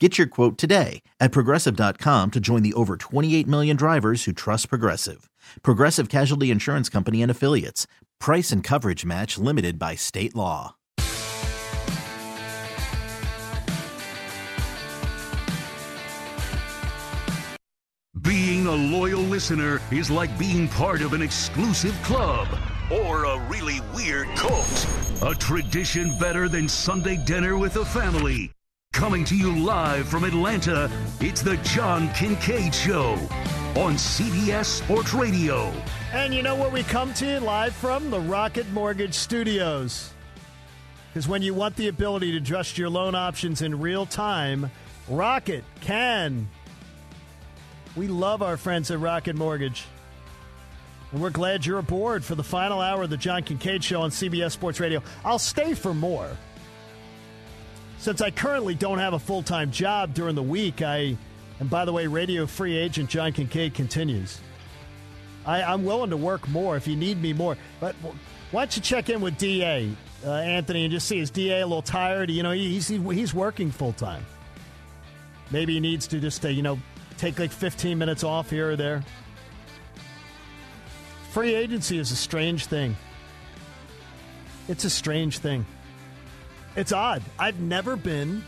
Get your quote today at progressive.com to join the over 28 million drivers who trust Progressive. Progressive Casualty Insurance Company and Affiliates. Price and coverage match limited by state law. Being a loyal listener is like being part of an exclusive club or a really weird cult. A tradition better than Sunday dinner with the family. Coming to you live from Atlanta, it's the John Kincade Show on CBS Sports Radio. And you know where we come to you live from? The Rocket Mortgage Studios. Because when you want the ability to adjust your loan options in real time, Rocket can. We love our friends at Rocket Mortgage. And we're glad you're aboard for the final hour of the John Kincade Show on CBS Sports Radio. I'll stay for more. Since I currently don't have a full time job during the week, I, and by the way, radio free agent John Kincade continues. I, am willing to work more if you need me more. But why don't you check in with DA, uh, Anthony, and just see is DA a little tired? You know, he's, he's working full time. Maybe he needs to just, uh, you know, take like 15 minutes off here or there. Free agency is a strange thing. It's a strange thing. It's odd. I've never been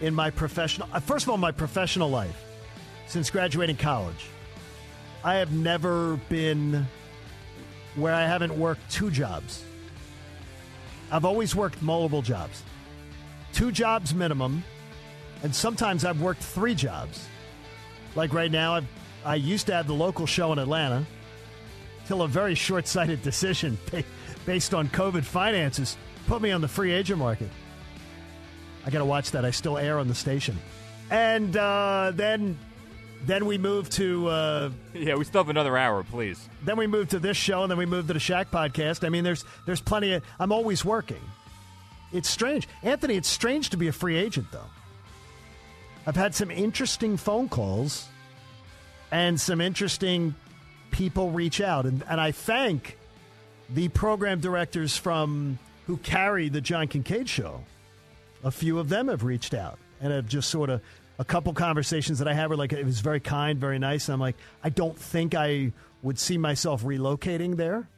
in my professional, uh, first of all, my professional life since graduating college. I have never been where I haven't worked two jobs. I've always worked multiple jobs, two jobs minimum, and sometimes I've worked three jobs. Like right now, I've, I used to have the local show in Atlanta till a very short sighted decision based on COVID finances Put me on the free agent market. I got to watch that. I still air on the station. And uh, then then we move to. Uh, yeah, we still have another hour, please. Then we move to this show, and then we move to the Shaq podcast. I mean, there's there's plenty of. I'm always working. It's strange, Anthony. It's strange to be a free agent, though. I've had some interesting phone calls, and some interesting people reach out, and and I thank the program directors from who carry the John Kincade show, a few of them have reached out and have just sort of a couple conversations that I had were like it was very kind, very nice. And I'm like, I don't think I would see myself relocating there,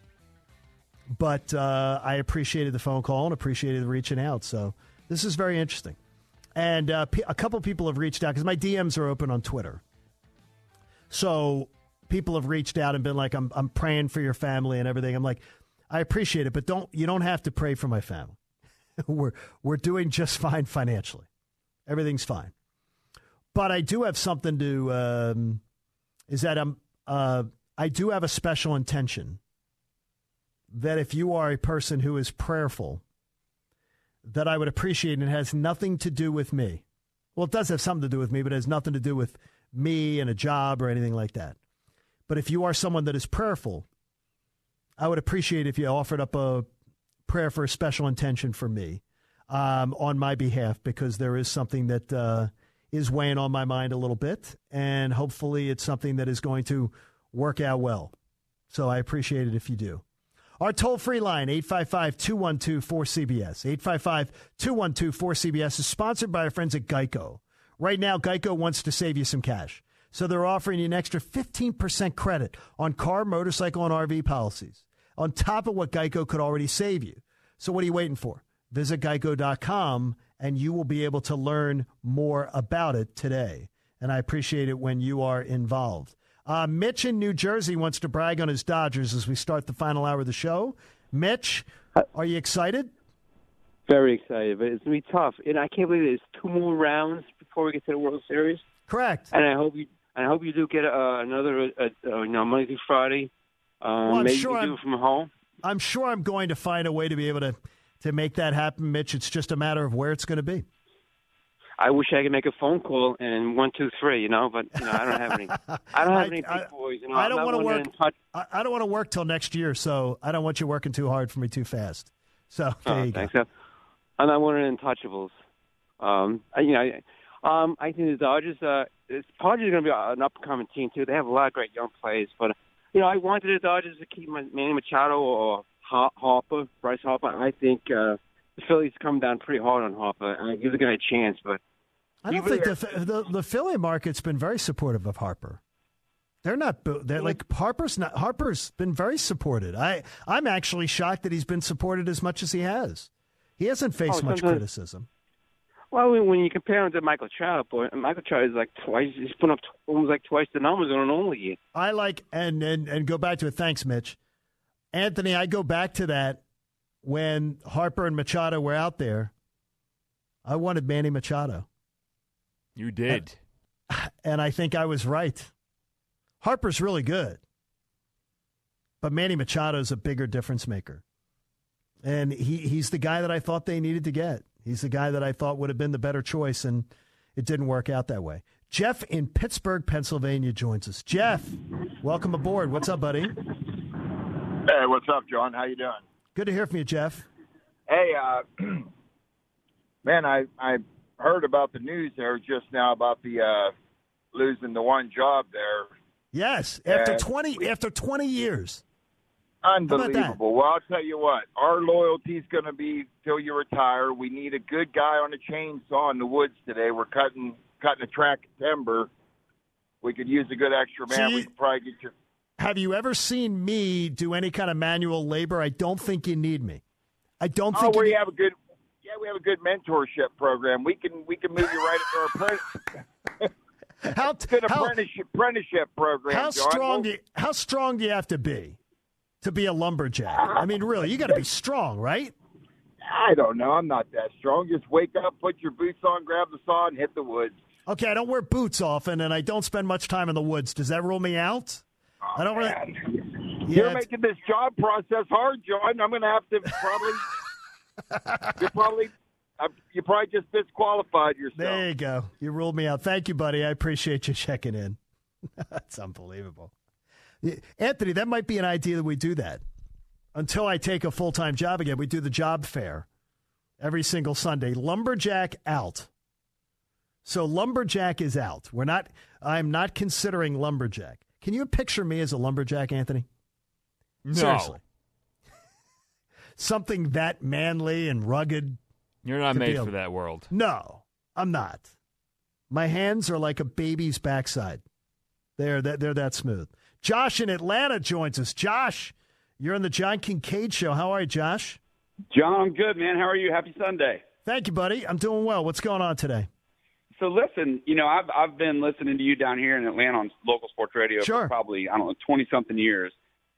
but uh, I appreciated the phone call and appreciated reaching out. So this is very interesting. And uh, a couple people have reached out because my DMs are open on Twitter. So people have reached out and been like, I'm, I'm praying for your family and everything. I'm like, I appreciate it, but don't you don't have to pray for my family. we're we're doing just fine financially. Everything's fine. But I do have something to um, is that I'm uh, I do have a special intention that if you are a person who is prayerful, that I would appreciate and it has nothing to do with me. Well, it does have something to do with me, but it has nothing to do with me and a job or anything like that. But if you are someone that is prayerful, I would appreciate if you offered up a prayer for a special intention for me um, on my behalf because there is something that uh, is weighing on my mind a little bit, and hopefully it's something that is going to work out well. So I appreciate it if you do. Our toll free line, 855 212 4CBS. 855 212 4CBS is sponsored by our friends at Geico. Right now, Geico wants to save you some cash. So they're offering you an extra 15% credit on car, motorcycle, and RV policies on top of what Geico could already save you. So what are you waiting for? Visit geico.com and you will be able to learn more about it today. And I appreciate it when you are involved. Uh, Mitch in New Jersey wants to brag on his Dodgers as we start the final hour of the show. Mitch, are you excited? Very excited, but it's gonna be tough. And I can't believe there's two more rounds before we get to the World Series. Correct. And I hope you, and I hope you do get uh, another, uh, uh, you know, Monday through Friday. Um, Well, I'm sure I'm- from home. I'm sure I'm going to find a way to be able to to make that happen, Mitch. It's just a matter of where it's going to be. I wish I could make a phone call and one, two, three. You know, but you know, I don't have any. I don't have I- any big I- boys. You know, I don't wanna work- in. I, I don't want to work till next year, so I don't want you working too hard for me too fast. So there Oh, you go. thanks. Uh, I'm not one of the untouchables. Um, I, you know, I, um, I think the Dodgers. Uh, it's Padres are going to be an up and coming team too. They have a lot of great young players, but you know, I wanted the Dodgers to keep Manny Machado or Harper, Bryce Harper. I think uh, the Phillies come down pretty hard on Harper. I give the guy a chance, but I don't think the, the the Philly market's been very supportive of Harper. They're not. They're like Harper's not. Harper's been very supported. I I'm actually shocked that he's been supported as much as he has. He hasn't faced Oh, much criticism. Well, when- when you compare him to Michael Trout, boy, Michael Trout is like twice. He's put up almost like twice the numbers in an only year. I like and and and go back to it. Thanks, Mitch. Anthony, I go back to that when Harper and Machado were out there. I wanted Manny Machado, You did. and I think I was right. Harper's really good, but Manny Machado's a bigger difference maker, and he he's the guy that I thought they needed to get. He's the guy that I thought would have been the better choice, and it didn't work out that way. Jeff in Pittsburgh, Pennsylvania joins us. Jeff, welcome aboard. What's up, buddy? Hey, what's up, John? How you doing? Good to hear from you, Jeff. Hey, uh, man, I I heard about the news there just now about the uh, losing the one job there. Yes, after twenty after twenty years. Unbelievable. Well, I'll tell you what, our loyalty's going to be till you retire. We need a good guy on a chainsaw in the woods today. We're cutting cutting a track of timber. We could use a good extra man. We could probably get you. Have you ever seen me do any kind of manual labor? I don't think you need me. I don't Oh, think. you we need- have a good. Yeah, we have a good mentorship program. We can we can move you right into our apprentice. how good how, apprenticeship apprenticeship program. how John. strong We'll- do you, how strong do you have to be to be a lumberjack? I mean, really, you got to be strong, right? I don't know. I'm not that strong. Just wake up, put your boots on, grab the saw, and hit the woods. Okay, I don't wear boots often, and I don't spend much time in the woods. Does that rule me out? I don't really. Man. Yeah, You're making this job process hard, John. I'm going to have to probably. you're probably. uh, You probably just disqualified yourself. There you go. You ruled me out. Thank you, buddy. I appreciate you checking in. That's unbelievable. Anthony, that might be an idea that we do that. Until I take a full time job again, we do the job fair every single Sunday. Lumberjack out. So Lumberjack is out. We're not I'm not considering Lumberjack. Can you picture me as a lumberjack, Anthony? No. Seriously. Something that manly and rugged You're not made for that world. no, I'm not. My hands are like a baby's backside. They're that they're that smooth. Josh in Atlanta joins us. Josh, you're on the John Kincade show. How are you, Josh? John, I'm good, man. How are you? Happy Sunday. Thank you, buddy. I'm doing well. What's going on today? So listen, you know, I've I've been listening to you down here in Atlanta on local sports radio Sure. for probably I don't know twenty something years,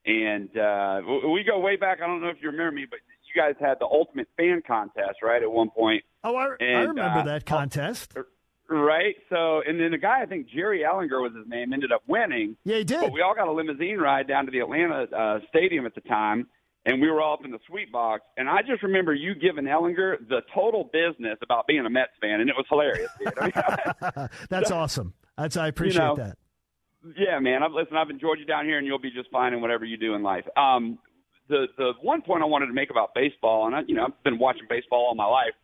and uh, we go way back. I don't know if you remember me, but you guys had the ultimate fan contest, right? At one point, Oh, I, I remember uh, that contest. Right? So, and then the guy I think Jerry Ellinger was his name ended up winning. Yeah, he did. But we all got a limousine ride down to the Atlanta uh, stadium at the time, and we were all up in the sweet box. And I just remember you giving Ellinger the total business about being a Mets fan, and it was hilarious. Dude. I mean, That's awesome. That's I appreciate know, that. yeah, man. I've listen. I've enjoyed you down here, and you'll be just fine in whatever you do in life. Um, the the one point I wanted to make about baseball, and I, you know, I've been watching baseball all my life.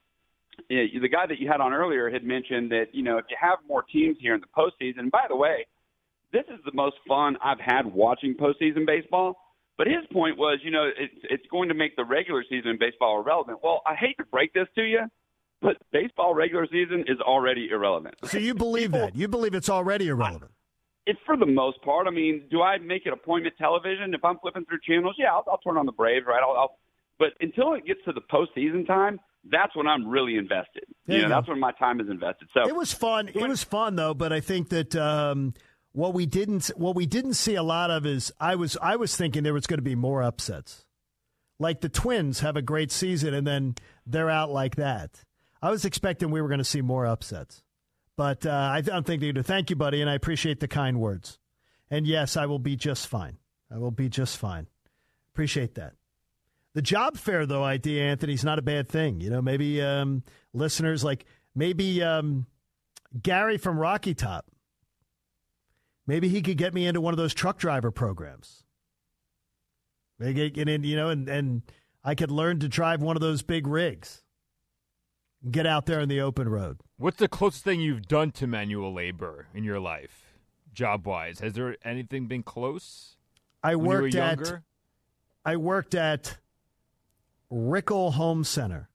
Yeah, the guy that you had on earlier had mentioned that you know if you have more teams here in the postseason. And by the way, this is the most fun I've had watching postseason baseball. But his point was, you know, it's it's going to make the regular season in baseball irrelevant. Well, I hate to break this to you, but baseball regular season is already irrelevant. So you believe People- that? You believe it's already irrelevant? it's for the most part. I mean, do I make it appointment television? If I'm flipping through channels, yeah, I'll, I'll turn on the Braves, right? I'll, I'll, but until it gets to the postseason time, that's when I'm really invested. There you you know, go. that's when my time is invested. So It was fun. It was fun though, but I think that um, what we didn't what we didn't see a lot of is I was I was thinking there was going to be more upsets. Like the Twins have a great season and then they're out like that. I was expecting we were going to see more upsets, but uh, I don't think they do. Thank you, buddy, and I appreciate the kind words. And yes, I will be just fine. I will be just fine. Appreciate that. The job fair, though, idea, Anthony, is not a bad thing. You know, maybe um, listeners like maybe um, Gary from Rocky Top. Maybe he could get me into one of those truck driver programs. Maybe get, in, you know, and, and I could learn to drive one of those big rigs. Get out there in the open road. What's the closest thing you've done to manual labor in your life, job wise? Has there anything been close? I when you were worked at? I worked at Rickel Home Center.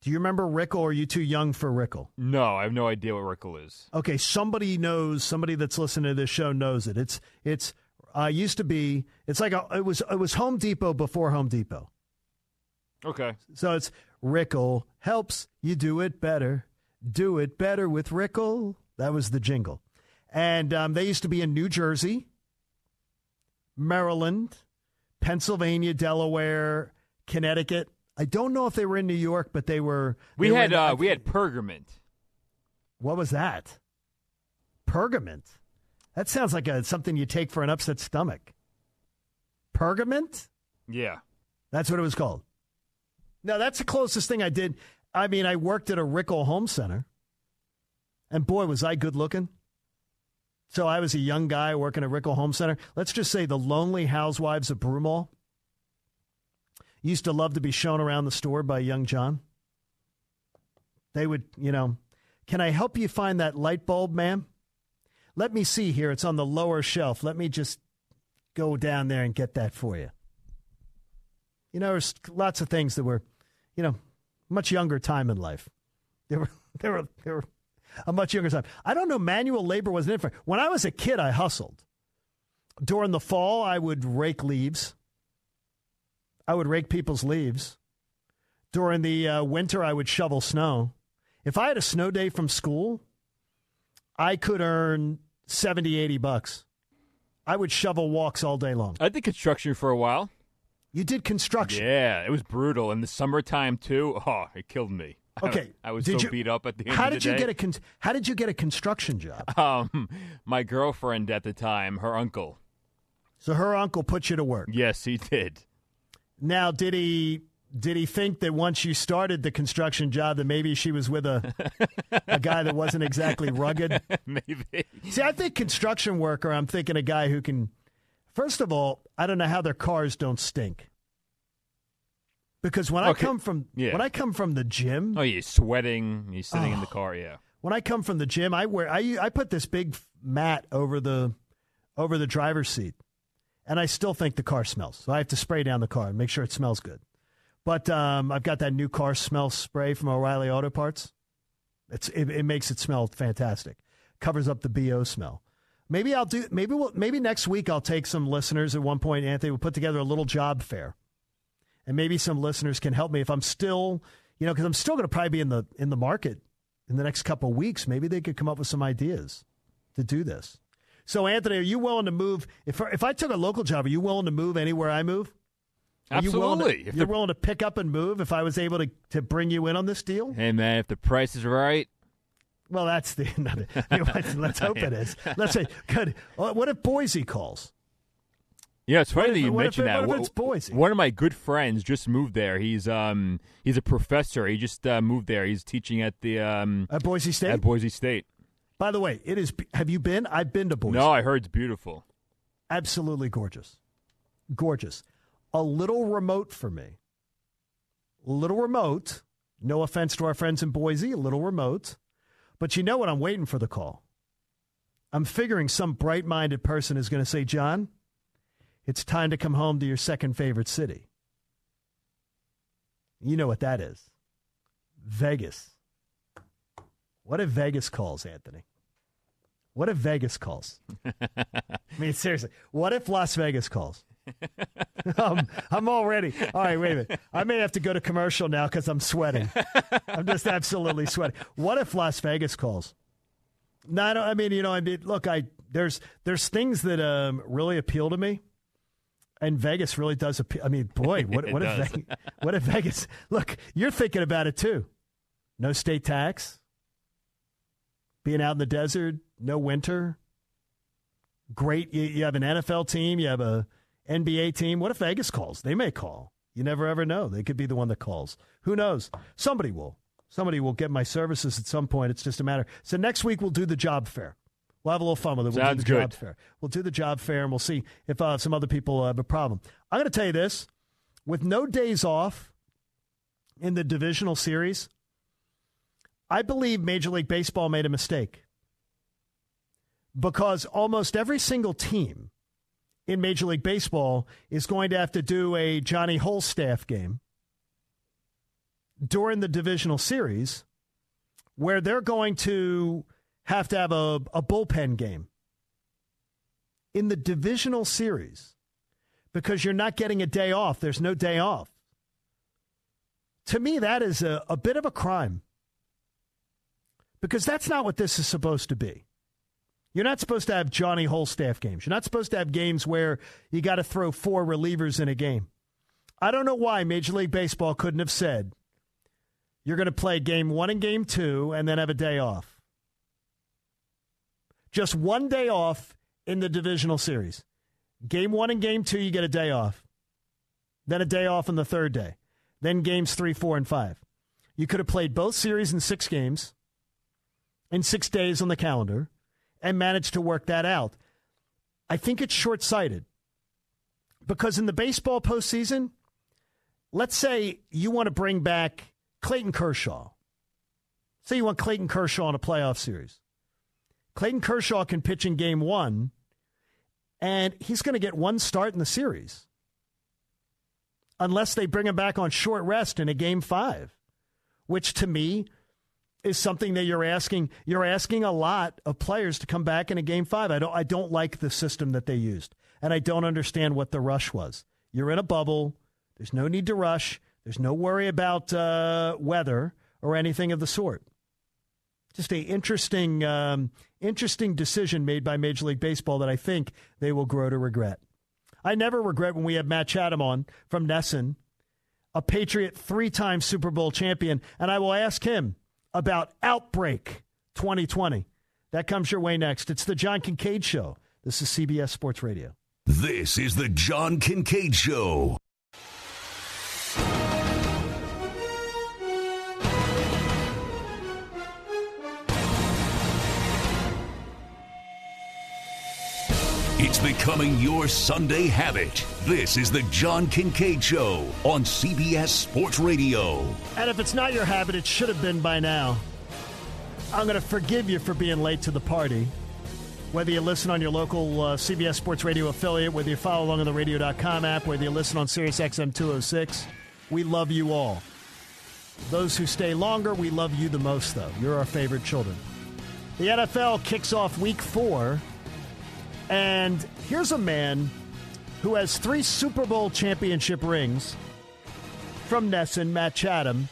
Do you remember Rickel? Or are you too young for Rickel? No, I have no idea what Rickel is. Okay, somebody knows. Somebody that's listening to this show knows it. It's it's uh, used to be. It's like a, it was it was Home Depot before Home Depot. Okay. So it's Rickel helps you do it better. Do it better with Rickel. That was the jingle. And um, they used to be in New Jersey, Maryland, Pennsylvania, Delaware, Connecticut. I don't know if they were in New York, but they were. We they were had in- uh, we had Pergament. What was that? Pergament. That sounds like a, something you take for an upset stomach. Pergament? Yeah. That's what it was called. No, that's the closest thing I did. I mean, I worked at a Rickel Home Center, and boy, was I good looking. So I was a young guy working at Rickel Home Center. Let's just say the lonely housewives of Broomall used to love to be shown around the store by young John. They would, you know, can I help you find that light bulb, ma'am? Let me see here. It's on the lower shelf. Let me just go down there and get that for you. You know, there's lots of things that were, you know, much younger time in life. There were, there were, they were a much younger time. I don't know. Manual labor wasn't different. When I was a kid, I hustled. During the fall, I would rake leaves. I would rake people's leaves. During the uh, winter, I would shovel snow. If I had a snow day from school, I could earn 70, 80 bucks. I would shovel walks all day long. I did construction for a while. You did construction. Yeah, it was brutal. In the summertime too. Oh, it killed me. Okay. I, was Did so you- beat up at the end How of the did you day. get a con- How did you get a construction job? Um, my girlfriend at the time, her uncle. So her uncle put you to work. Yes, he did. Now, did he did he think that once you started the construction job that maybe she was with a a guy that wasn't exactly rugged? Maybe. See, I think construction worker. I'm thinking a guy who can. First of all, I don't know how their cars don't stink. Because when I come from Yeah. when I come from the gym, Oh, he's sweating. He's sitting in the Oh. car. Yeah. when I come from the gym, I wear I I put this big mat over the over the driver's seat, and I still think the car smells. So I have to spray down the car and make sure it smells good. But um, I've got that new car smell spray from O'Reilly Auto Parts. It's it, it makes it smell fantastic. Covers up the bo smell. Maybe I'll do. Maybe we'll, maybe next week I'll take some listeners. At one point, Anthony will put together a little job fair, and maybe some listeners can help me if I'm still, you know, because I'm still going to probably be in the in the market in the next couple weeks. Maybe they could come up with some ideas to do this. So, Anthony, are you willing to move? If if I took a local job, are you willing to move anywhere I move? Are you willing to- Absolutely. If you're willing to pick up and move if I was able to, to bring you in on this deal? Hey man, if the price is right, Well, that's the. let's, let's hope it is. Let's say, good. Uh, What if Boise calls? Yeah, it's funny that you mentioned that. what if it's Boise? One of my good friends just moved there. He's um he's a professor. He just uh, moved there. He's teaching at the um At Boise State? at Boise State. By the way, it is. Have you been? I've been to Boise. No, I heard it's beautiful. absolutely gorgeous. Gorgeous. A little remote for me. A little remote. No offense to our friends in Boise, a little remote. But you know what? I'm waiting for the call. I'm figuring some bright minded person is going to say, John, it's time to come home to your second favorite city. You know what that is Vegas. What if Vegas calls, Anthony? What if Vegas calls? I mean, seriously, what if Las Vegas calls? um, I'm already. All right, wait a minute. I may have to go to commercial now because I'm sweating. I'm just absolutely sweating. What if Las Vegas calls? No, I, I mean, you know, I mean, look, I there's there's things that um, really appeal to me, and Vegas really does appeal. I mean, boy, what what if Vegas, what if Vegas? Look, you're thinking about it too. No state tax, being out in the desert, no winter. Great, you, you have an NFL team, you have a NBA team. What if Vegas calls? They may call. You never ever know. They could be the one that calls. Who knows? Somebody will. Somebody will get my services at some point. It's just a matter. So next week we'll do the job fair. We'll have a little fun with it. We'll Sounds do the good. job fair. We'll do the job fair and we'll see if uh, some other people have a problem. I'm going to tell you this: with no days off in the divisional series, I believe Major League Baseball made a mistake because almost every single team in Major League Baseball is going to have to do a Johnny Wholestaff game during the divisional series where they're going to have to have a, a bullpen game in the divisional series because you're not getting a day off. There's no day off. To me, that is a, a bit of a crime because that's not what this is supposed to be. You're not supposed to have Johnny Wholestaff games. You're not supposed to have games where you got to throw four relievers in a game. I don't know why Major League Baseball couldn't have said you're going to play game one and game two and then have a day off. Just one day off in the divisional series. Game one and game two, you get a day off. Then a day off on the third day. Then games three, four, and five. You could have played both series in six games in six days on the calendar and managed to work that out. I think it's short sighted because in the baseball postseason, let's say you want to bring back Clayton Kershaw. Say you want Clayton Kershaw in a playoff series. Clayton Kershaw can pitch in game one, and he's going to get one start in the series unless they bring him back on short rest in a game five, which to me is something that you're asking. You're asking a lot of players to come back in a game five. I don't. I don't like the system that they used, and I don't understand what the rush was. You're in a bubble. There's no need to rush. There's no worry about uh, weather or anything of the sort. Just a interesting, um, interesting decision made by Major League Baseball that I think they will grow to regret. I never regret when we had Matt Chatham on from Nesson, a Patriot three-time Super Bowl champion, and I will ask him about Outbreak 2020. That comes your way next. It's the John Kincade Show. This is CBS Sports Radio. This is the John Kincade Show. Becoming your Sunday habit. This is the John Kincade Show on CBS Sports Radio. And if it's not your habit, it should have been by now. I'm going to forgive you for being late to the party. Whether you listen on your local uh, CBS Sports Radio affiliate, whether you follow along on the radio.com app, whether you listen on Sirius XM 206, we love you all. Those who stay longer, we love you the most, though. You're our favorite children. The NFL kicks off week four, and here's a man who has three Super Bowl championship rings from Nesson, Matt Chatham,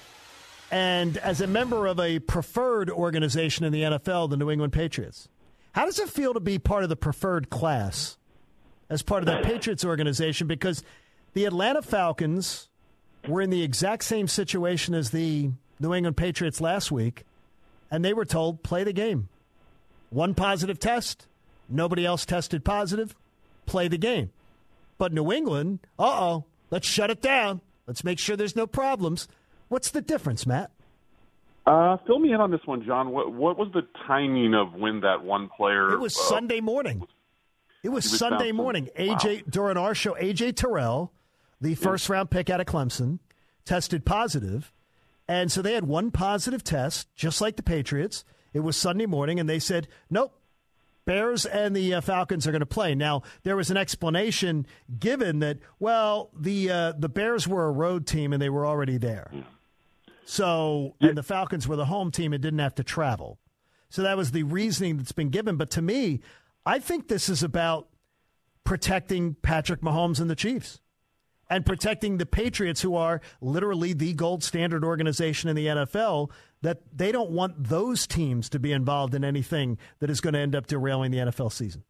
and as a member of a preferred organization in the NFL, the New England Patriots. How does it feel to be part of the preferred class as part of that Patriots organization? Because the Atlanta Falcons were in the exact same situation as the New England Patriots last week, and they were told, play the game. One positive test, nobody else tested positive, play the game. But New England, uh oh, let's shut it down. Let's make sure there's no problems. What's the difference, Matt? Uh, fill me in on this one, John. What what was the timing of when that one player? It was uh, Sunday morning. It was, was Sunday bouncing. morning. AJ during our show, AJ Terrell, the first round pick out of Clemson, tested positive, and so they had one positive test, just like the Patriots. It was Sunday morning, and they said, "Nope, Bears and the uh, Falcons are going to play." Now there was an explanation given that, well, the uh, the Bears were a road team and they were already there, so and the Falcons were the home team and didn't have to travel. So that was the reasoning that's been given. But to me, I think this is about protecting Patrick Mahomes and the Chiefs and protecting the Patriots, who are literally the gold standard organization in the NFL, that they don't want those teams to be involved in anything that is going to end up derailing the NFL season?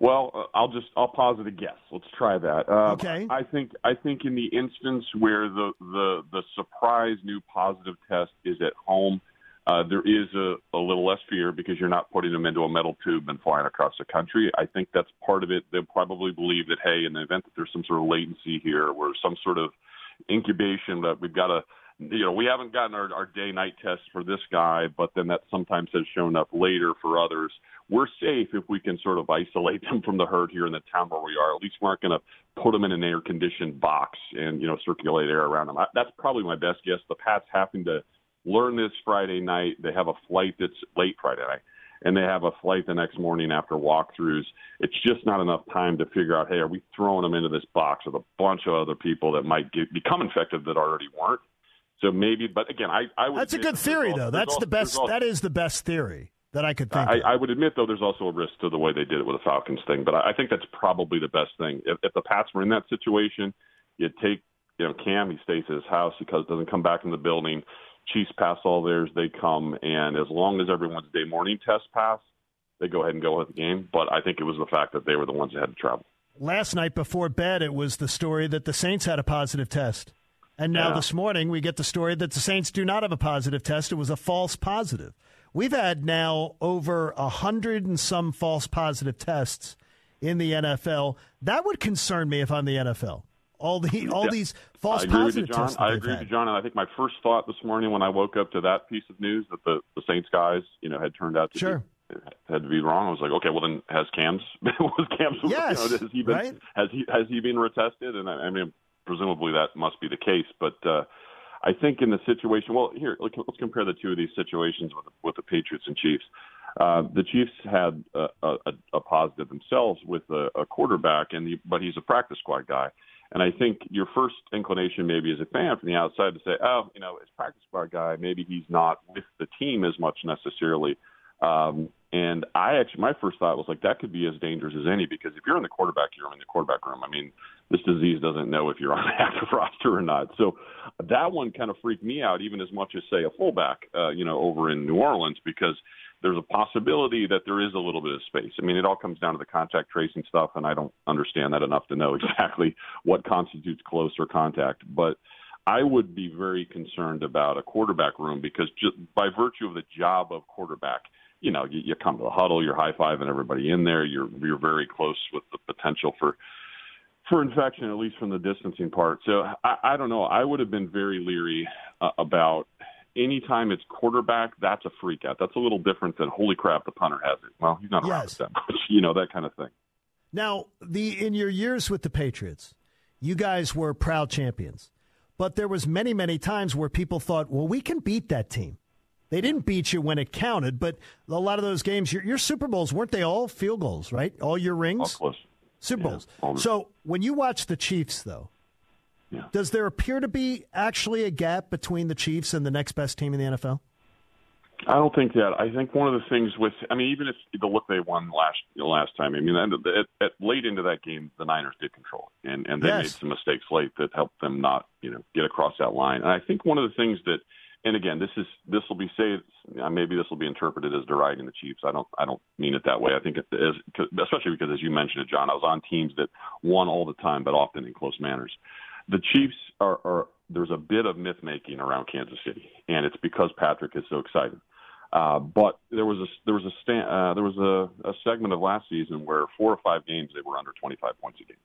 Well, uh, I'll just I'll posit a guess. Let's try that. Uh, okay. I think I think in the instance where the the the surprise new positive test is at home, uh, there is a, a little less fear because you're not putting them into a metal tube and flying across the country. I think that's part of it. They'll probably believe that hey, in the event that there's some sort of latency here, or some sort of incubation that we've got to you know, we haven't gotten our, our day night test for this guy, but then that sometimes has shown up later for others. We're safe if we can sort of isolate them from the herd here in the town where we are. At least we aren't going to put them in an air conditioned box and, you know, circulate air around them. I, that's probably my best guess. The Pats having to learn this Friday night. They have a flight that's late Friday night and they have a flight the next morning after walkthroughs. It's just not enough time to figure out, hey, are we throwing them into this box with a bunch of other people that might get, become infected that already weren't? So maybe, but again, I, I would. That's a good theory, though. That's also, the best. Also, that is the best theory that I could think. I, of. I would admit, though, there's also a risk to the way they did it with the Falcons thing. But I, I think that's probably the best thing. If, if the Pats were in that situation, you take you know Cam, he stays at his house because doesn't come back in the building. Chiefs pass all theirs, they come, and as long as everyone's day morning test pass, they go ahead and go with the game. But I think it was the fact that they were the ones that had to travel. Last night before bed, it was the story that the Saints had a positive test. And now yeah. this morning, we get the story that the Saints do not have a positive test. It was a false positive. We've had now over a hundred and some false positive tests in the NFL. That would concern me if I'm the NFL. All the all yeah. these false I agree positive with you, John. tests. I agree with you, John. And I think my first thought this morning when I woke up to that piece of news that the, the Saints guys, you know, had turned out to sure. be had to be wrong. I was like, okay, well then has Cam's was Cam's yes, you know, has he been right? has he has he been retested? And I, I mean presumably that must be the case. But uh, I think in the situation, well, here let's compare the two of these situations with with the Patriots and Chiefs. Uh, the Chiefs had a, a, a positive themselves with a, a quarterback, and the, but he's a practice squad guy. And I think your first inclination, maybe as a fan from the outside, to say, oh, you know, as practice squad guy, maybe he's not with the team as much necessarily. Um, and I actually, my first thought was like that could be as dangerous as any because if you're in the quarterback room, in the quarterback room, I mean, this disease doesn't know if you're on the active roster or not. So that one kind of freaked me out, even as much as say a fullback, uh, you know, over in New Orleans, because there's a possibility that there is a little bit of space. I mean, it all comes down to the contact tracing stuff, and I don't understand that enough to know exactly what constitutes close or contact, but. I would be very concerned about a quarterback room because just by virtue of the job of quarterback, you know, you, you come to the huddle, you're high fiving everybody in there, you're you're very close with the potential for for infection, at least from the distancing part. So I, I don't know. I would have been very leery uh, about anytime it's quarterback. That's a freak out. That's a little different than holy crap, the punter has it. Well, he's not around yes. that much, you know, that kind of thing. Now, the in your years with the Patriots, you guys were proud champions, but there was many, many times where people thought, well, we can beat that team. They didn't beat you when it counted, but a lot of those games, your, your Super Bowls, weren't they all field goals, right? All your rings? All close. Super Bowls. all the- So when you watch the Chiefs, though, Yeah. does there appear to be actually a gap between the Chiefs and the next best team in the NFL? I don't think that. I think one of the things with, I mean, even if the look they won last you know, last time, I mean, at, at, at late into that game, the Niners did control it, and and they Yes. made some mistakes late that helped them not, you know, get across that line. And I think one of the things that, and again, this is this will be say maybe this will be interpreted as deriding the Chiefs. I don't I don't mean it that way. I think it is, especially because as you mentioned it, John, I was on teams that won all the time, but often in close manners. The Chiefs are, are there's a bit of myth making around Kansas City, and it's because Patrick is so excited. Uh, but there was a there was a sta- uh, there was a, a segment of last season where four or five games they were under 25 points a game,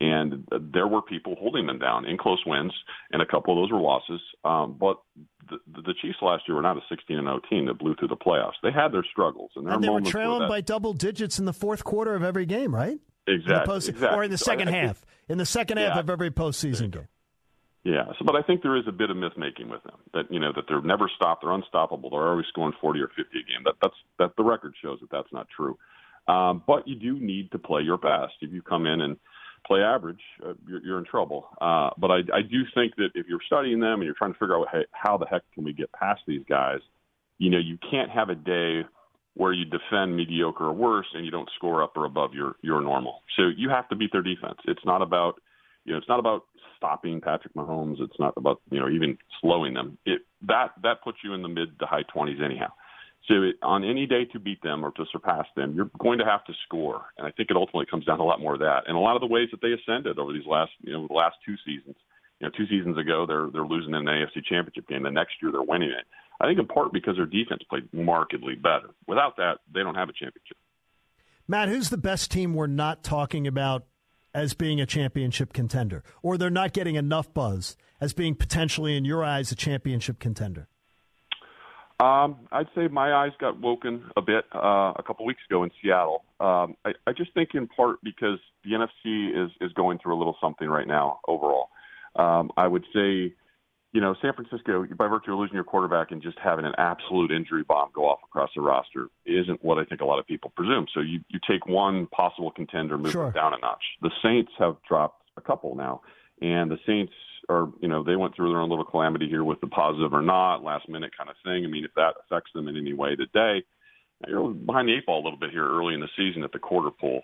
and uh, there were people holding them down in close wins, and a couple of those were losses. Um, but the, the Chiefs last year were not a 16 and 0 team that blew through the playoffs. They had their struggles, and And they were trailing by double digits in the fourth quarter of every game, right? Exactly, post- exactly. Or in the So I- second I half. In the second half of every postseason game. Yeah, so but I think there is a bit of myth making with them that you know that they're never stopped, they're unstoppable, they're always scoring forty or fifty a game. That that's that the record shows that that's not true. Um, but you do need to play your best. If you come in and play average, uh, you're, you're in trouble. Uh, but I, I do think that if you're studying them and you're trying to figure out hey, how the heck can we get past these guys, you know, you can't have a day where you defend mediocre or worse and you don't score up or above your your normal. So you have to beat their defense. It's not about you know it's not about stopping Patrick Mahomes. It's not about you know even slowing them. It that that puts you in the mid to high 20s anyhow. So it, on any day to beat them or to surpass them, you're going to have to score, and I think it ultimately comes down to a lot more of that. And a lot of the ways that they ascended over these last you know the last two seasons. You know, two seasons ago they're they're losing in the AFC Championship game. The next year they're winning it. I think in part because their defense played markedly better. Without that, they don't have a championship. Matt, who's the best team we're not talking about as being a championship contender, or they're not getting enough buzz as being potentially, in your eyes, a championship contender? Um, I'd say my eyes got woken a bit uh, a couple weeks ago in Seattle. Um, I, I just think in part because the NFC is is going through a little something right now overall. Um, I would say, you know, San Francisco, by virtue of losing your quarterback and just having an absolute injury bomb go off across the roster, isn't what I think a lot of people presume. So you you take one possible contender, move Sure. it down a notch. The Saints have dropped a couple now, and the Saints are, you know, they went through their own little calamity here with the positive or not, last minute kind of thing. I mean, if that affects them in any way today, you're behind the eight ball a little bit here early in the season at the quarter pole.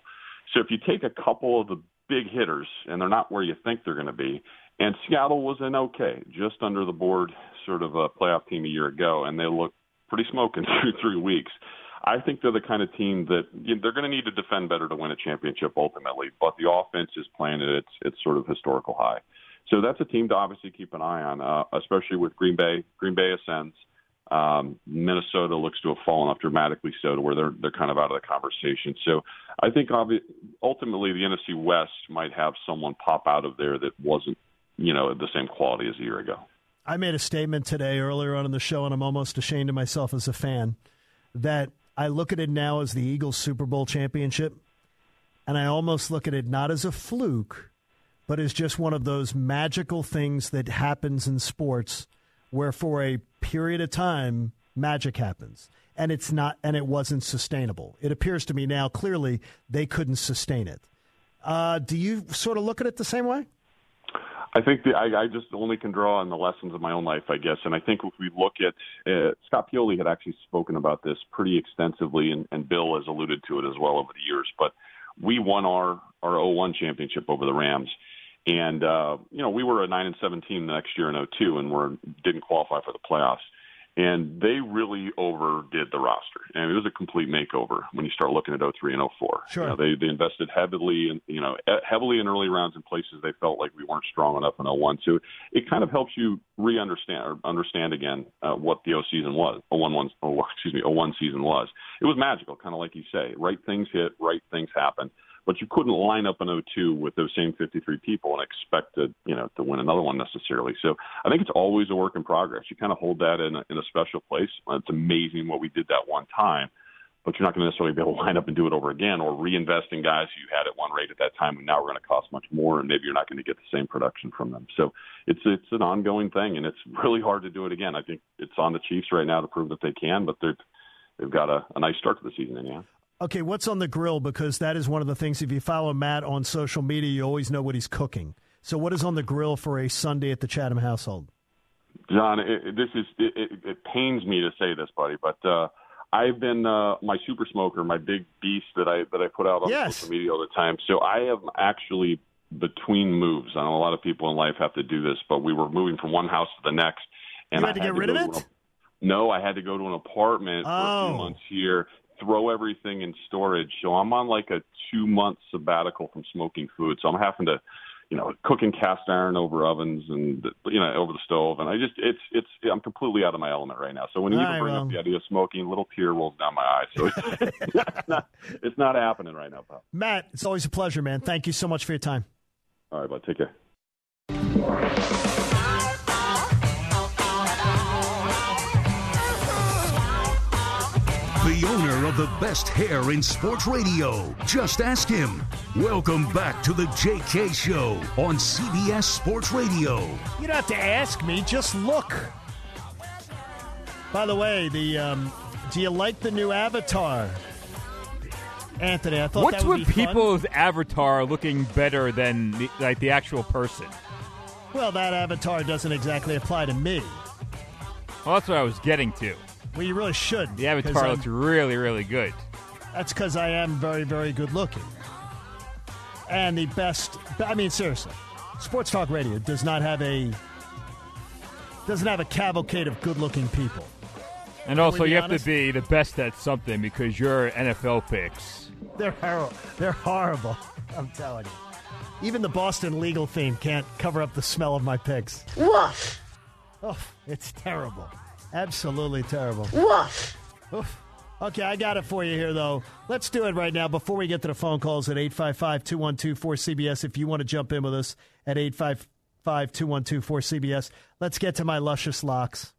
So if you take a couple of the big hitters and they're not where you think they're going to be, and Seattle was an okay, just under the board sort of a playoff team a year ago, and they look pretty smoking through three weeks. I think they're the kind of team that you know, they're going to need to defend better to win a championship ultimately, but the offense is playing at its its sort of historical high. So that's a team to obviously keep an eye on, uh, especially with Green Bay. Green Bay ascends. Um, Minnesota looks to have fallen off dramatically so to where they're they're kind of out of the conversation. So I think obvi- ultimately the NFC West might have someone pop out of there that wasn't you know the same quality as a year ago. I made a statement today earlier on in the show, and I'm almost ashamed of myself as a fan that I look at it now as the Eagles Super Bowl championship, and I almost look at it not as a fluke, but as just one of those magical things that happens in sports where for a period of time magic happens. And it's not and it wasn't sustainable. It appears to me now clearly they couldn't sustain it. Uh, do you sort of look at it the same way? I think the, I, I just only can draw on the lessons of my own life, I guess. And I think if we look at uh, Scott Pioli had actually spoken about this pretty extensively, and, and Bill has alluded to it as well over the years. But we won our our 01 championship over the Rams, and uh, you know we were a nine and seven team the next year in 02, and we didn't qualify for the playoffs. And they really overdid the roster, and it was a complete makeover when you start looking at 03 and 04. Sure. You know, they they invested heavily in you know heavily in early rounds in places they felt like we weren't strong enough in 01. So it kind of helps you re-understand or understand again uh, what the 0 season was, 01 one, oh, excuse me, 01 season was. It was magical, kind of like you say. Right things hit, right things happen. But you couldn't line up an 02 with those same 53 people and expect to, you know, to win another one necessarily. So I think it's always a work in progress. You kind of hold that in a, in a special place. It's amazing what we did that one time, but you're not going to necessarily be able to line up and do it over again or reinvest in guys who you had at one rate at that time and now are going to cost much more and maybe you're not going to get the same production from them. So it's it's an ongoing thing and it's really hard to do it again. I think it's on the Chiefs right now to prove that they can, but they've they've got a, a nice start to the season anyhow. Okay, what's on the grill? Because that is one of the things. If you follow Matt on social media, you always know what he's cooking. So, what is on the grill for a Sunday at the Chatham household? John, it, it- this is it, it, it pains me to say this, buddy, but uh, I've been uh, my super smoker, my big beast that I that I put out on Yes. social media all the time. So I am actually between moves. I know a lot of people in life have to do this, but we were moving from one house to the next, and You had to I get rid of it? to no, I had to go to an apartment for a Oh. few months here, throw everything in storage. So I'm on like a two month sabbatical from smoking food. So I'm having to, you know, cooking cast iron over ovens and you know over the stove. And I just it's it's I'm completely out of my element right now. So when you even right, bring well. up the idea of smoking, a little tear rolls down my eye. So it's, it's not it's not happening right now, pal. Matt, it's always a pleasure, man. Thank you so much for your time. All right, bud, take care. The best hair in sports radio. Just ask him. Welcome back to the JK Show on CBS Sports Radio. You don't have to ask me; just look. By the way, the um, do you like the new avatar, Anthony? I thought What's that would with be fun. people's avatar looking better than the, like the actual person? Well, that avatar doesn't exactly apply to me. Well, that's what I was getting to. Well, you really should. The avatar looks really, really good. That's because I am very, very good looking. And the best, I mean, seriously, Sports Talk Radio does not have a doesn't have a cavalcade of good looking people. And also, be you have to be the best at something because your NFL picks. They're horrible. They're horrible. I'm telling you. Even the Boston legal theme can't cover up the smell of my picks. Woof. Oh, it's terrible. Absolutely terrible. Woof. Oof. Okay, I got it for you here, though. Let's do it right now before we get to the phone calls at 855 212 4CBS. If you want to jump in with us at 855 212 4CBS, let's get to my luscious locks.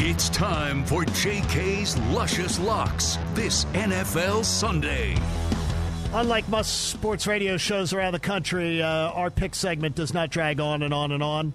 It's time for JK's Luscious Locks this NFL Sunday. Unlike most sports radio shows around the country, uh, our pick segment does not drag on and on and on,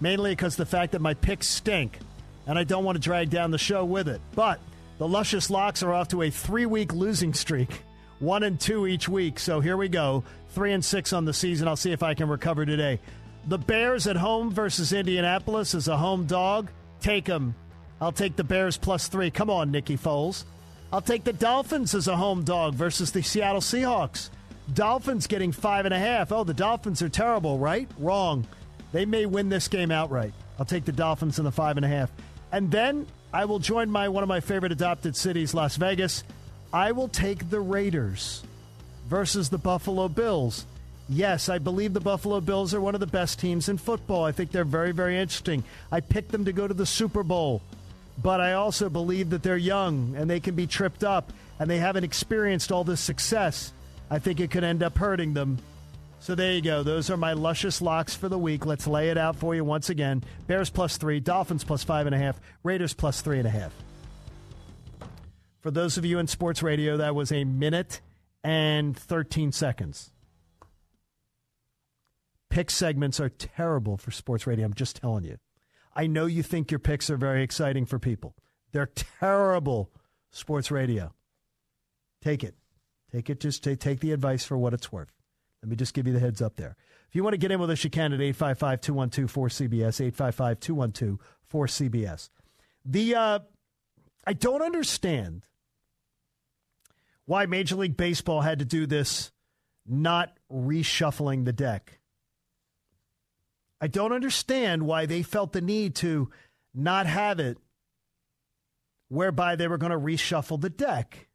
mainly because the fact that my picks stink, and I don't want to drag down the show with it. But the Luscious Locks are off to a three week losing streak, one and two each week. So here we go. Three and six on the season. I'll see if I can recover today. The Bears at home versus Indianapolis is a home dog. Take them. I'll take the Bears plus three. Come on, Nikki Foles. I'll take the Dolphins as a home dog versus the Seattle Seahawks. Dolphins getting five and a half. Oh, the Dolphins are terrible, right? Wrong. They may win this game outright. I'll take the Dolphins in the five and a half. And then I will join my one of my favorite adopted cities, Las Vegas. I will take the Raiders versus the Buffalo Bills. Yes, I believe the Buffalo Bills are one of the best teams in football. I think they're very, very interesting. I picked them to go to the Super Bowl, but I also believe that they're young and they can be tripped up and they haven't experienced all this success. I think it could end up hurting them. So there you go. Those are my luscious locks for the week. Let's lay it out for you once again. Bears plus three, Dolphins plus five and a half, Raiders plus three and a half. For those of you in sports radio, that was a minute and 13 seconds. Pick segments are terrible for sports radio. I'm just telling you. I know you think your picks are very exciting for people. They're terrible sports radio. Take it. Take it. Just take, the advice for what it's worth. Let me just give you the heads up there. If you want to get in with us, you can at 855 212 4CBS, 855 212 4CBS. The, uh, I don't understand why Major League Baseball had to do this not reshuffling the deck. I don't understand why they felt the need to not have it whereby they were going to reshuffle the deck.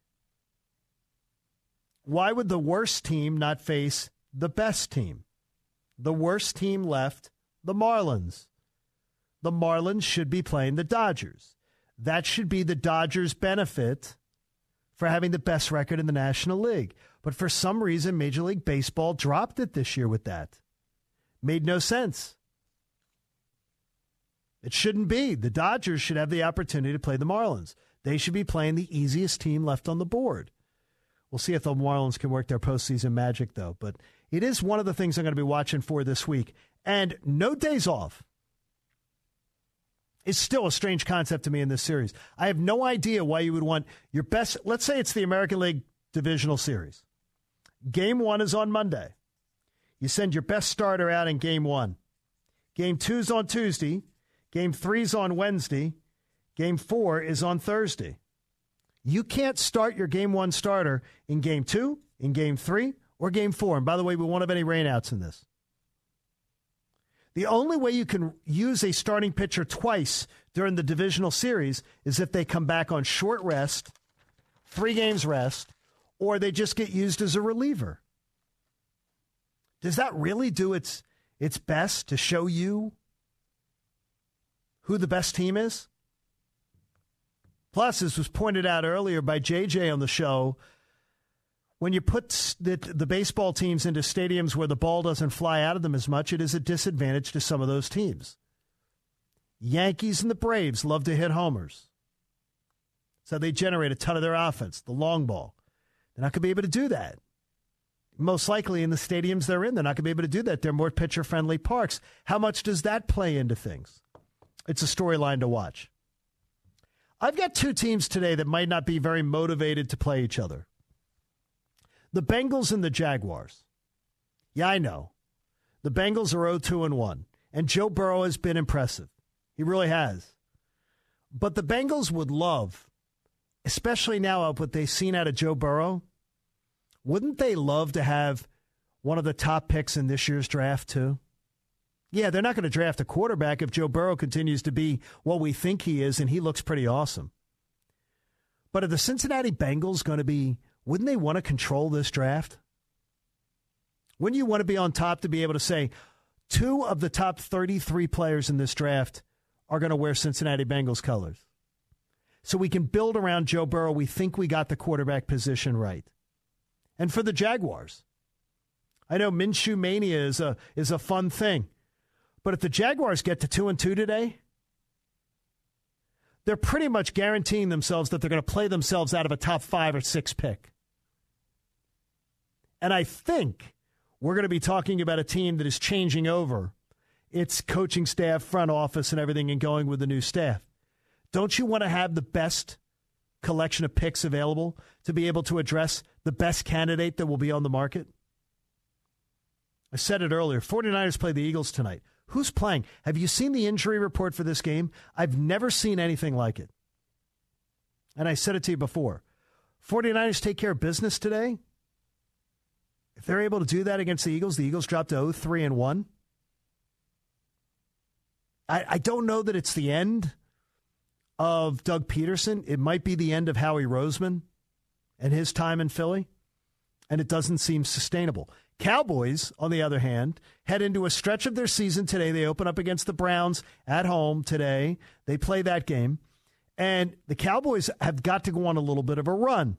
Why would the worst team not face the best team? The worst team left, the Marlins. The Marlins should be playing the Dodgers. That should be the Dodgers' benefit for having the best record in the National League. But for some reason, Major League Baseball dropped it this year with that. Made no sense. It shouldn't be. The Dodgers should have the opportunity to play the Marlins. They should be playing the easiest team left on the board. We'll see if the Marlins can work their postseason magic, though. But it is one of the things I'm going to be watching for this week. And no days off is still a strange concept to me in this series. I have no idea why you would want your best. Let's say it's the American League Divisional Series. Game one is on Monday. You send your best starter out in game one. Game two's on Tuesday. Game three's on Wednesday. Game four is on Thursday. You can't start your game one starter in game two, in game three, or game four. And by the way, we won't have any rainouts in this. The only way you can use a starting pitcher twice during the divisional series is if they come back on short rest, three games rest, or they just get used as a reliever. Does that really do its its best to show you who the best team is? Plus, as was pointed out earlier by JJ on the show, when you put the, the baseball teams into stadiums where the ball doesn't fly out of them as much, it is a disadvantage to some of those teams. Yankees and the Braves love to hit homers. So they generate a ton of their offense, the long ball. They're not going to be able to do that. Most likely in the stadiums they're in, they're not going to be able to do that. They're more pitcher friendly parks. How much does that play into things? It's a storyline to watch. I've got two teams today that might not be very motivated to play each other the Bengals and the Jaguars. Yeah, I know. The Bengals are 0 2 and 1. And Joe Burrow has been impressive. He really has. But the Bengals would love, especially now of what they've seen out of Joe Burrow, wouldn't they love to have one of the top picks in this year's draft, too? Yeah, they're not going to draft a quarterback if Joe Burrow continues to be what we think he is, and he looks pretty awesome. But are the Cincinnati Bengals going to be, wouldn't they want to control this draft? Wouldn't you want to be on top to be able to say, two of the top 33 players in this draft are going to wear Cincinnati Bengals colors? So we can build around Joe Burrow. We think we got the quarterback position right. And for the Jaguars, I know Minshew Mania is a, is a fun thing. But if the Jaguars get to two and two today, they're pretty much guaranteeing themselves that they're going to play themselves out of a top five or six pick. And I think we're going to be talking about a team that is changing over its coaching staff, front office, and everything and going with the new staff. Don't you want to have the best collection of picks available to be able to address the best candidate that will be on the market? I said it earlier 49ers play the Eagles tonight. Who's playing? Have you seen the injury report for this game? I've never seen anything like it. And I said it to you before 49ers take care of business today. If they're able to do that against the Eagles, the Eagles drop to 3 and 1. I, I don't know that it's the end of Doug Pederson. It might be the end of Howie Roseman and his time in Philly. And it doesn't seem sustainable. Cowboys, on the other hand, head into a stretch of their season today. They open up against the Browns at home today. They play that game. And the Cowboys have got to go on a little bit of a run.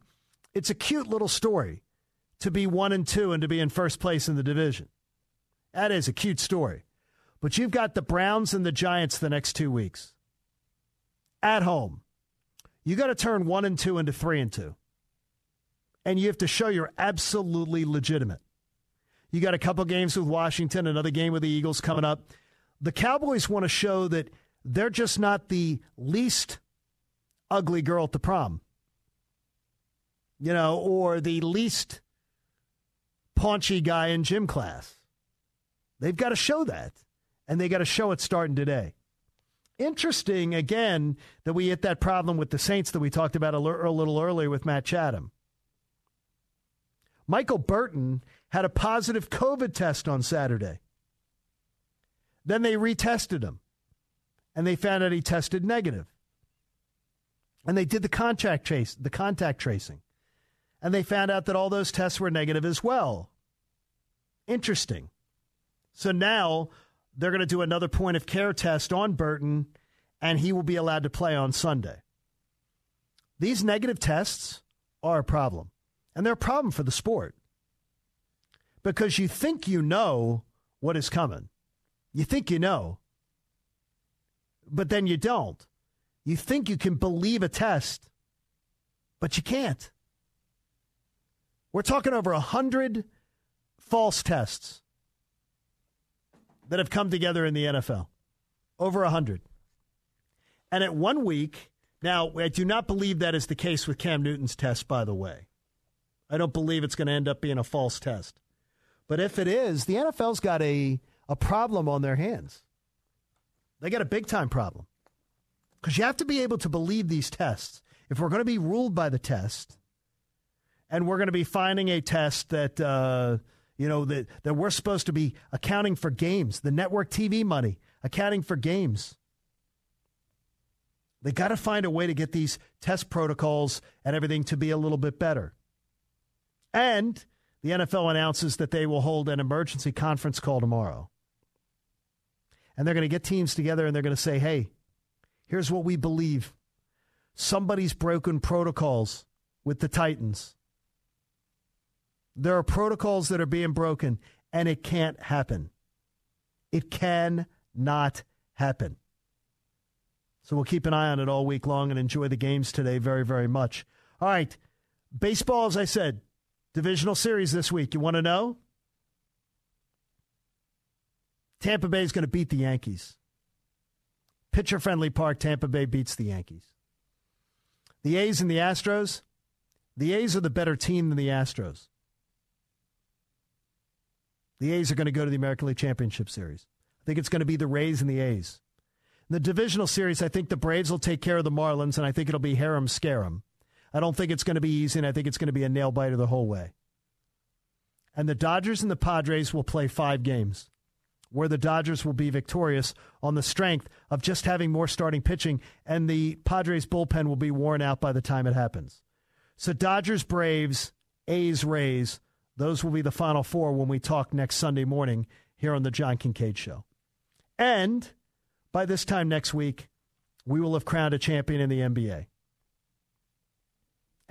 It's a cute little story to be one and two and to be in first place in the division. That is a cute story. But you've got the Browns and the Giants the next two weeks at home. You got to turn one and two into three and two. And you have to show you're absolutely legitimate. You got a couple games with Washington, another game with the Eagles coming up. The Cowboys want to show that they're just not the least ugly girl at the prom, you know, or the least paunchy guy in gym class. They've got to show that, and they got to show it starting today. Interesting, again, that we hit that problem with the Saints that we talked about a little earlier with Matt Chatham. Michael Burton had a positive COVID test on Saturday. Then they retested him and they found out he tested negative. And they did the contact trace, the contact tracing. And they found out that all those tests were negative as well. Interesting. So now they're going to do another point of care test on Burton and he will be allowed to play on Sunday. These negative tests are a problem. And they're a problem for the sport because you think you know what is coming. You think you know, but then you don't. You think you can believe a test, but you can't. We're talking over a hundred false tests that have come together in the NFL. Over a hundred. And at one week, now I do not believe that is the case with Cam Newton's test, by the way. I don't believe it's going to end up being a false test. But if it is, the NFL's got a, a problem on their hands. They got a big time problem. Because you have to be able to believe these tests. If we're going to be ruled by the test, and we're going to be finding a test that, uh, you know, that, that we're supposed to be accounting for games, the network TV money, accounting for games. They got to find a way to get these test protocols and everything to be a little bit better. And the NFL announces that they will hold an emergency conference call tomorrow. And they're going to get teams together and they're going to say, hey, here's what we believe. Somebody's broken protocols with the Titans. There are protocols that are being broken, and it can't happen. It can not happen. So we'll keep an eye on it all week long and enjoy the games today very, very much. All right. Baseball, as I said, Divisional series this week. You want to know? Tampa Bay is going to beat the Yankees. Pitcher friendly park, Tampa Bay beats the Yankees. The A's and the Astros, the A's are the better team than the Astros. The A's are going to go to the American League Championship Series. I think it's going to be the Rays and the A's. In the divisional series, I think the Braves will take care of the Marlins, and I think it'll be harem scarum. I don't think it's going to be easy, and I think it's going to be a nail biter the whole way. And the Dodgers and the Padres will play five games, where the Dodgers will be victorious on the strength of just having more starting pitching, and the Padres bullpen will be worn out by the time it happens. So Dodgers, Braves, A's, Rays, those will be the final four when we talk next Sunday morning here on the John Kincade Show. And by this time next week, we will have crowned a champion in the NBA.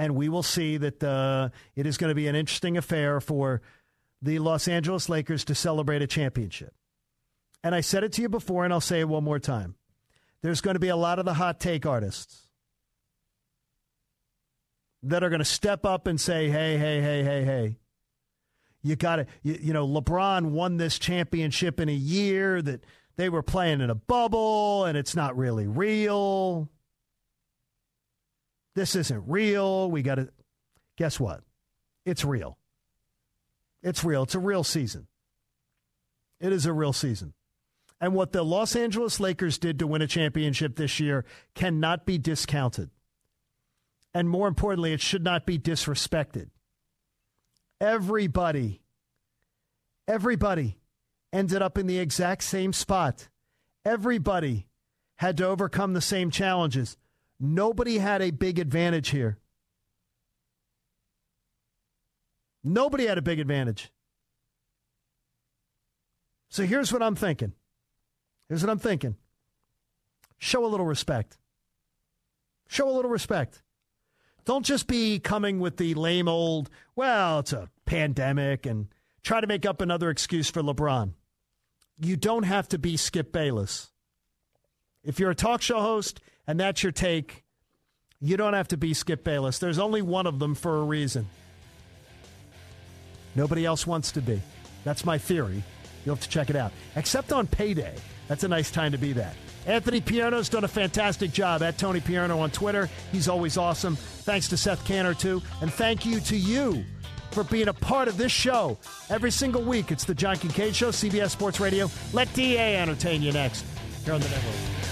And we will see that uh, it is going to be an interesting affair for the Los Angeles Lakers to celebrate a championship. And I said it to you before, and I'll say it one more time. There's going to be a lot of the hot take artists that are going to step up and say, hey, hey, hey, hey, hey. You got to, you, you, know, LeBron won this championship in a year that they were playing in a bubble and it's not really real. This isn't real. We got to, guess what? It's real. It's real. It's a real season. It is a real season. And what the Los Angeles Lakers did to win a championship this year cannot be discounted. And more importantly, it should not be disrespected. Everybody, everybody ended up in the exact same spot. Everybody had to overcome the same challenges. Nobody had a big advantage here. Nobody had a big advantage. So here's what I'm thinking. Here's what I'm thinking. Show a little respect. Show a little respect. Don't just be coming with the lame old, well, it's a pandemic and try to make up another excuse for LeBron. You don't have to be Skip Bayless. If you're a talk show host and that's your take, you don't have to be Skip Bayless. There's only one of them for a reason. Nobody else wants to be. That's my theory. You'll have to check it out. Except on payday. That's a nice time to be that. Anthony Pierno's done a fantastic job at Tony Pierno on Twitter. He's always awesome. Thanks to Seth Canner, too. And thank you to you for being a part of this show every single week. It's the John Kincade Show, CBS Sports Radio. Let DA entertain you next here on the network.